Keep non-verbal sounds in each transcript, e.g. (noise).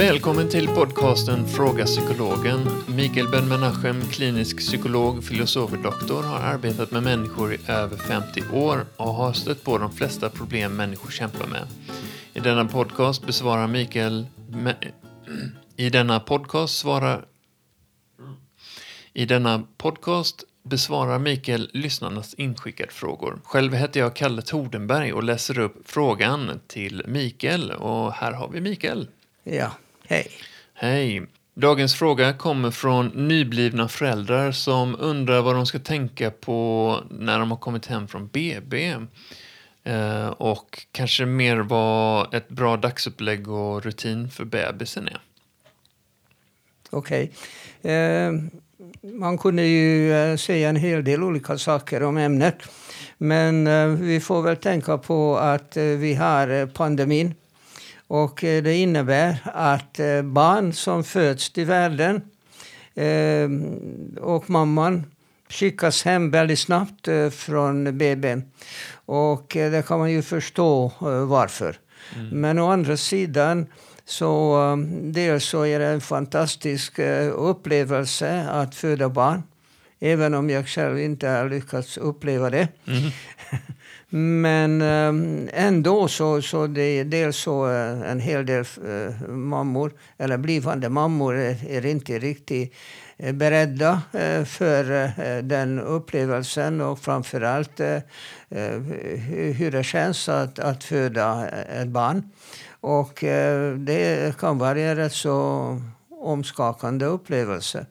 Välkommen till podcasten Fråga Psykologen. Mikael Ben-Menachem, klinisk psykolog, filosof och doktor, har arbetat med människor i över 50 år och har stött på de flesta problem människor kämpar med. I denna podcast besvarar Mikael... (clears throat) I denna podcast svarar... I denna podcast besvarar Mikael lyssnarnas inskickade frågor. Själv heter jag Kalle Tordenberg och läser upp frågan till Mikael. Och här har vi Mikael. Ja, hej. Hej. Dagens fråga kommer från nyblivna föräldrar som undrar vad de ska tänka på när de har kommit hem från BB. Eh, och kanske mer vad ett bra dagsupplägg och rutin för bebisen är. Okej. Okay. Eh, man kunde ju eh, säga en hel del olika saker om ämnet. Men vi får väl tänka på att vi har pandemin. Och det innebär att barn som föds till världen och mamman skickas hem väldigt snabbt från BB. Och det kan man ju förstå varför. Mm. Men å andra sidan så dels så är det en fantastisk upplevelse att föda barn. Även om jag själv inte har lyckats uppleva det. Mm. (laughs) Men eh, ändå så, så det är dels så eh, en hel del eh, mammor, eller blivande mammor, är, inte riktigt beredda för den upplevelsen och framförallt hur det känns att, att föda ett barn. Och det kan vara en rätt så omskakande upplevelse.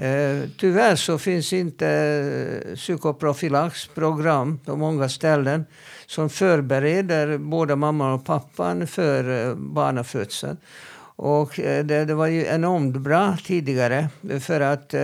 Eh, tyvärr så finns inte eh, psykoprofylaxprogram på många ställen som förbereder både mamman och pappan för eh, barnafödseln. Och eh, det, det, var ju enormt bra tidigare för att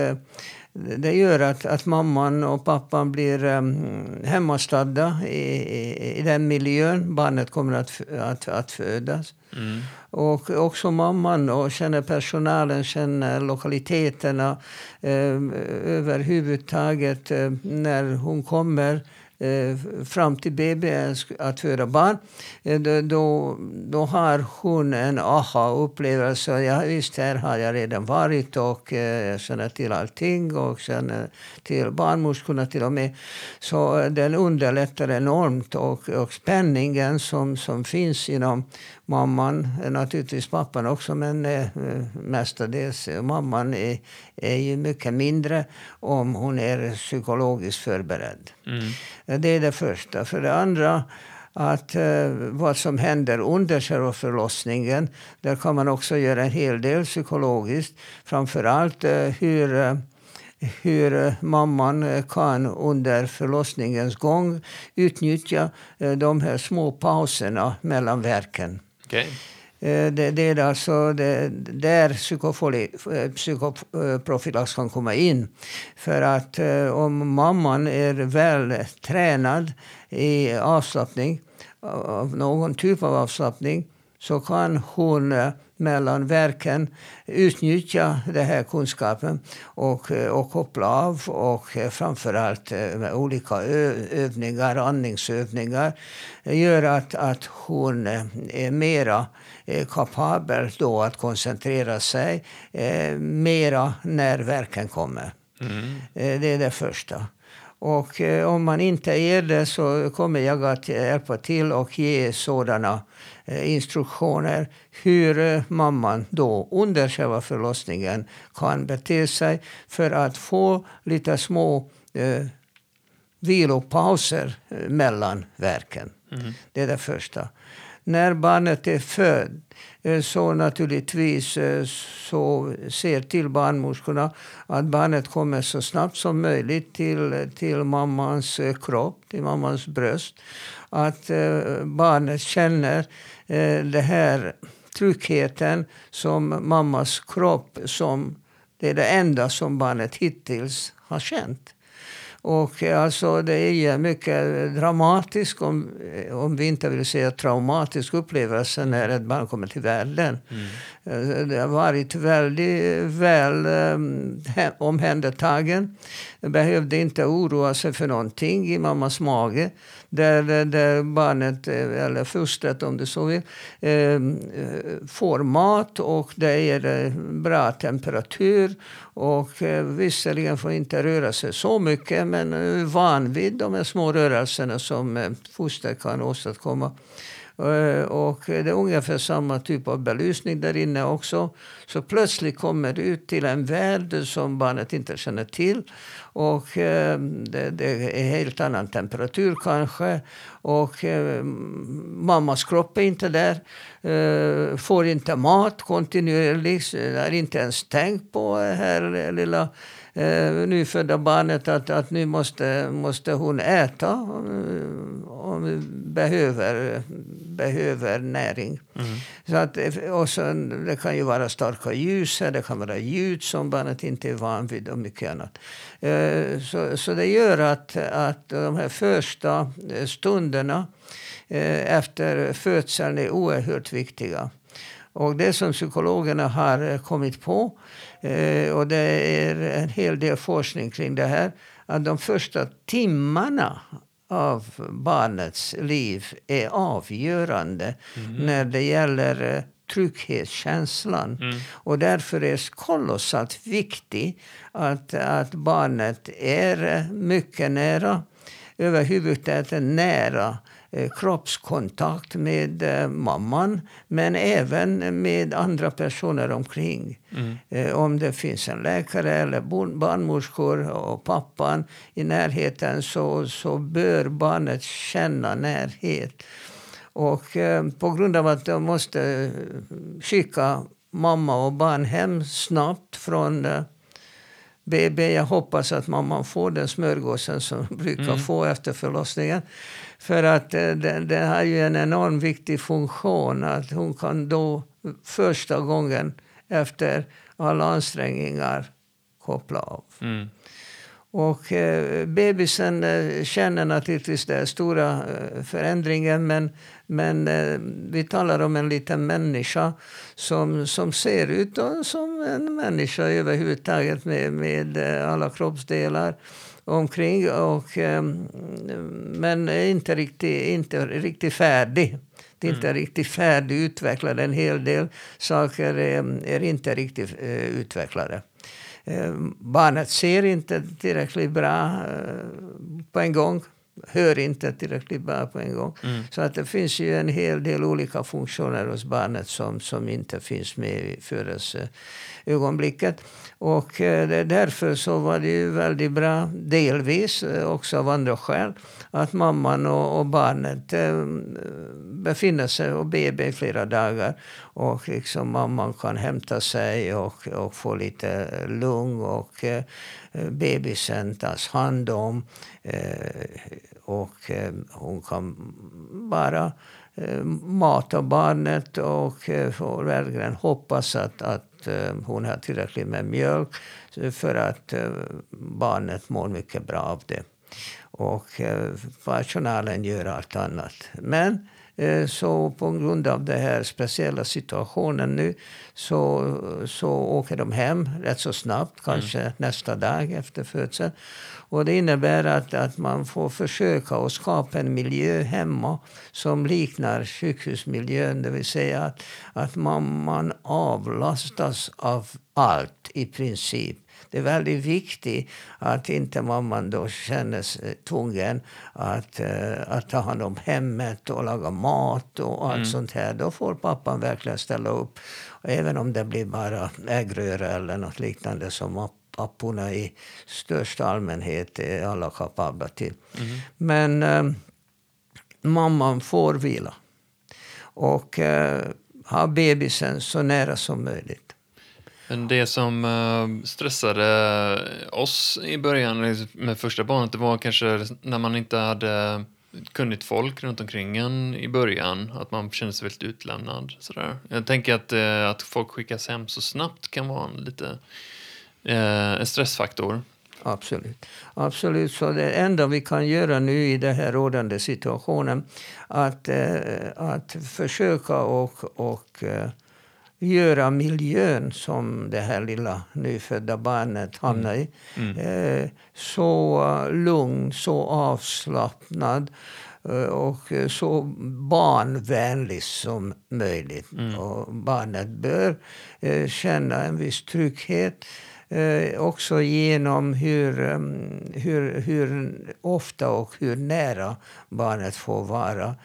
det gör att, att mamman och pappan blir um, hemmastadda i, i, i, den miljön barnet kommer att, att, att födas. Mm. Och också mamman och känner personalen, känner lokaliteterna eh, överhuvudtaget eh, när hon kommer Eh, fram till BB att föda barn, eh, då, då har hon en aha-upplevelse. Ja, visst, här har jag redan varit och eh, jag känner till allting och känner till barnmorskorna till och med. Så den underlättar enormt och, och spänningen som, som finns inom mamman, naturligtvis pappan också, men eh, mestadels mamman är, är ju mycket mindre om hon är psykologiskt förberedd. Mm. Eh, det är det första. För det andra, att eh, vad som händer under själva förlossningen, där kan man också göra en hel del psykologiskt. Framförallt eh, hur eh, hur eh, mamman eh, kan under förlossningens gång utnyttja eh, de här små pauserna mellan verken. Okay. Eh, det, det, är alltså det, där eh, psykoprofylax kan komma in. För att eh, om mamman är väl tränad i avslappning, av någon typ av avslappning, så kan hon mellan verken utnyttja den här kunskapen och, och koppla av och framförallt med olika övningar, andningsövningar gör att, att hon är mera eh, kapabel då att koncentrera sig eh, mera när verken kommer. Mm. Eh, det är det första. Och eh, om man inte är det så kommer jag att hjälpa till och ge sådana eh, instruktioner hur eh, mamman då under själva förlossningen kan bete sig för att få lite små eh, vilopauser mellan verken. Mm. Det är det första. När barnet är född eh, så naturligtvis eh, så ser till barnmorskorna att barnet kommer så snabbt som möjligt till, till mammans eh, kropp, till mammans bröst. Att barnet känner den här tryggheten som mammas kropp som det är det enda som barnet hittills har känt. Och alltså det är mycket dramatisk, om, om vi inte vill säga traumatisk upplevelse när ett barn kommer till världen. Mm. Det har varit väldigt väl omhändertagen. Behövde inte oroa sig för någonting i mammas mage. Där, där barnet, eh, eller fostret om du så vill, eh, får mat och det är bra temperatur. Och eh, visserligen får inte röra sig så mycket men är van vid de här små rörelserna som foster kan åstadkomma. Eh, och det är ungefär samma typ av belysning där inne också. Så plötsligt kommer du ut till en värld som barnet inte känner till. Och eh, det, det, är helt annan temperatur kanske. Och eh, mammas kropp är inte där. får inte mat kontinuerligt. Det är inte ens tänkt på här lilla eh, nyfödda barnet att, att nu måste, måste hon äta och behöver, behöver näring. Mm. Så att, och sen, det kan ju vara starka ljus, det kan vara ljud som barnet inte är van vid och mycket annat. Eh, så, så det gör att, att de här första stunderna eh, efter födseln är oerhört viktiga. Och det som psykologerna har kommit på, eh, och det är en hel del forskning kring det här, att de första timmarna av barnets liv är avgörande mm. när det gäller eh, trygghetskänslan. Mm. Och därför är det kolossalt viktigt att, att barnet är mycket nära, överhuvudtaget nära Eh, kroppskontakt med eh, mamman men även med andra personer omkring. Mm. Eh, om det finns en läkare eller barnmorskor och pappan i närheten så, så bör barnet känna närhet. Och på grund av att de måste skicka mamma och barn hem snabbt från BB. Jag hoppas att mamman får den smörgåsen som (laughs) brukar mm. få efter förlossningen. För att eh, det, det har ju en enormt viktig funktion att hon kan då första gången efter alla ansträngningar koppla av. Mm. Och eh, bebisen eh, känner naturligtvis den stora eh, förändringen men, men eh, vi talar om en liten människa som, som ser ut som en människa överhuvudtaget med, med alla kroppsdelar omkring. Och, ehm, men är inte riktigt, inte riktigt färdig. Det är inte mm. riktigt färdigutvecklad. En hel del saker är, är inte riktigt uh, utvecklade. Uh, barnet ser inte tillräckligt bra uh, på en gång hör inte tillräckligt bra på en gång. Mm. Så att det finns ju en hel del olika funktioner hos barnet som, som inte finns med i födelseögonblicket. Och eh, därför så var det ju väldigt bra, delvis eh, också av andra skäl, att mamman och, barnet eh, befinner sig på BB i flera dagar. Och liksom mamman kan hämta sig och, och få lite lugn och bebisen tas hand om. Och hon kan bara Eh, mata barnet och eh, får verkligen hoppas att, att eh, hon har tillräckligt med mjölk för att barnet mår mycket bra av det. Och personalen gör allt annat. Men Eh, så på grund av den här speciella situationen nu så, så åker de hem rätt så snabbt, kanske mm. nästa dag efter födseln. Och det innebär att, att man får försöka att skapa en miljö hemma som liknar sjukhusmiljön. Det vill säga att, att man, man avlastas av allt i princip. Det är väldigt viktigt att inte mamman då känner sig tvungen att, uh, att ta hand om hemmet och laga mat och allt mm. sånt här. Då får pappan verkligen ställa upp. Även om det blir bara äggröra eller något liknande som papporna i största allmänhet är alla kapabla till. Mm. Men uh, mamman får vila. Och uh, ha bebisen så nära som möjligt. Men det som eh, stressade oss i början med första barnet, det var kanske när man inte hade kunnigt folk runt omkring en i början, att man kände sig väldigt utlämnad. Sådär. Jag tänker att, eh, att folk skickas hem så snabbt kan vara en lite eh, en stressfaktor Absolut. Absolut. Så det enda vi kan göra nu i den här rådande situationen att, att försöka och, och göra miljön som det här lilla nyfödda barnet hamnar i Mm. eh, så lugn, så avslappnad eh, och så barnvänlig som möjligt. Och barnet bör eh, känna en viss trygghet eh, också genom hur, hur, hur ofta och hur nära barnet får vara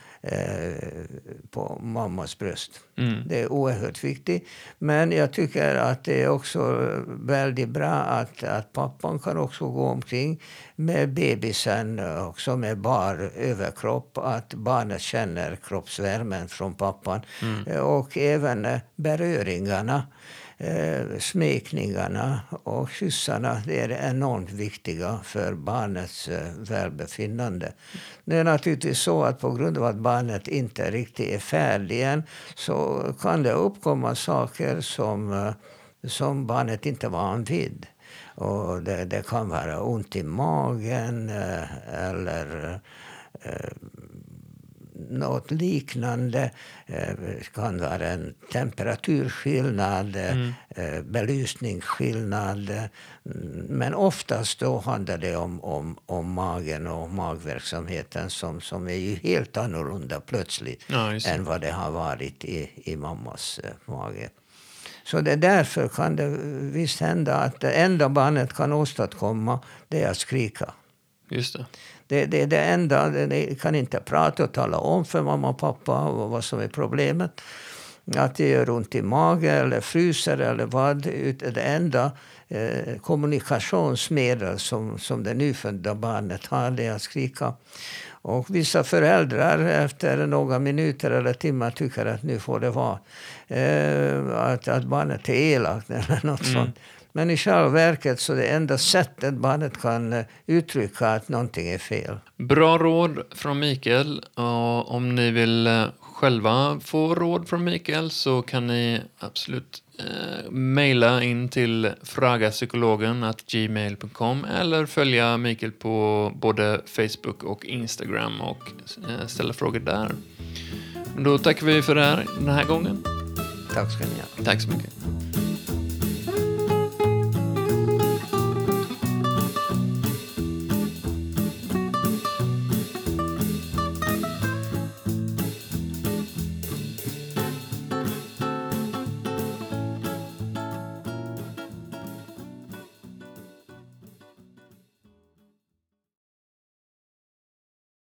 på mammas bröst. Mm. Det är oerhört viktigt. Men jag tycker att det är också väldigt bra att, att pappan kan också gå omkring med bebisen också med bar överkropp. Att barnet känner kroppsvärmen från pappan. Eh, Och även eh, beröringarna. Eh, smekningarna och kyssarna det är enormt viktiga för barnets eh, välbefinnande. Det är naturligtvis så att på grund av att barnet inte riktigt är färdig än så kan det uppkomma saker som, eh, som barnet inte är van vid. Och det, det kan vara ont i magen eh, eller eh, något liknande. Eh, Det kan vara en temperaturskillnad, eh, belysningsskillnad. eh, Men oftast då handlar det om, om, om magen och magverksamheten som, som är ju helt annorlunda plötsligt Ja, än vad det har varit i, i mammas eh, mage. Så det är därför kan det visst hända att det enda barnet kan åstadkomma det är att skrika. Just det. Det, det är det enda. Det kan inte prata och tala om för mamma och pappa vad som är problemet. Att det gör ont i magen eller fryser eller vad. Ut- Det enda eh, kommunikationsmedel som, som det nyfödda barnet har det är att skrika. Och vissa föräldrar efter några minuter eller timmar tycker att nu får det vara. Eh, att, att barnet är elakt eller något sånt. Men i själva verket så det enda sättet barnet kan eh, uttrycka att någonting är fel. Bra råd från Mikael. Och om ni vill eh, själva få råd från Mikael så kan ni absolut eh, mejla in till fragapsykologen at gmail.com eller följa Mikael på både Facebook och Instagram och eh, ställa frågor där. Då tackar vi för det här den här gången. Tack ska ni ha. Tack så mycket.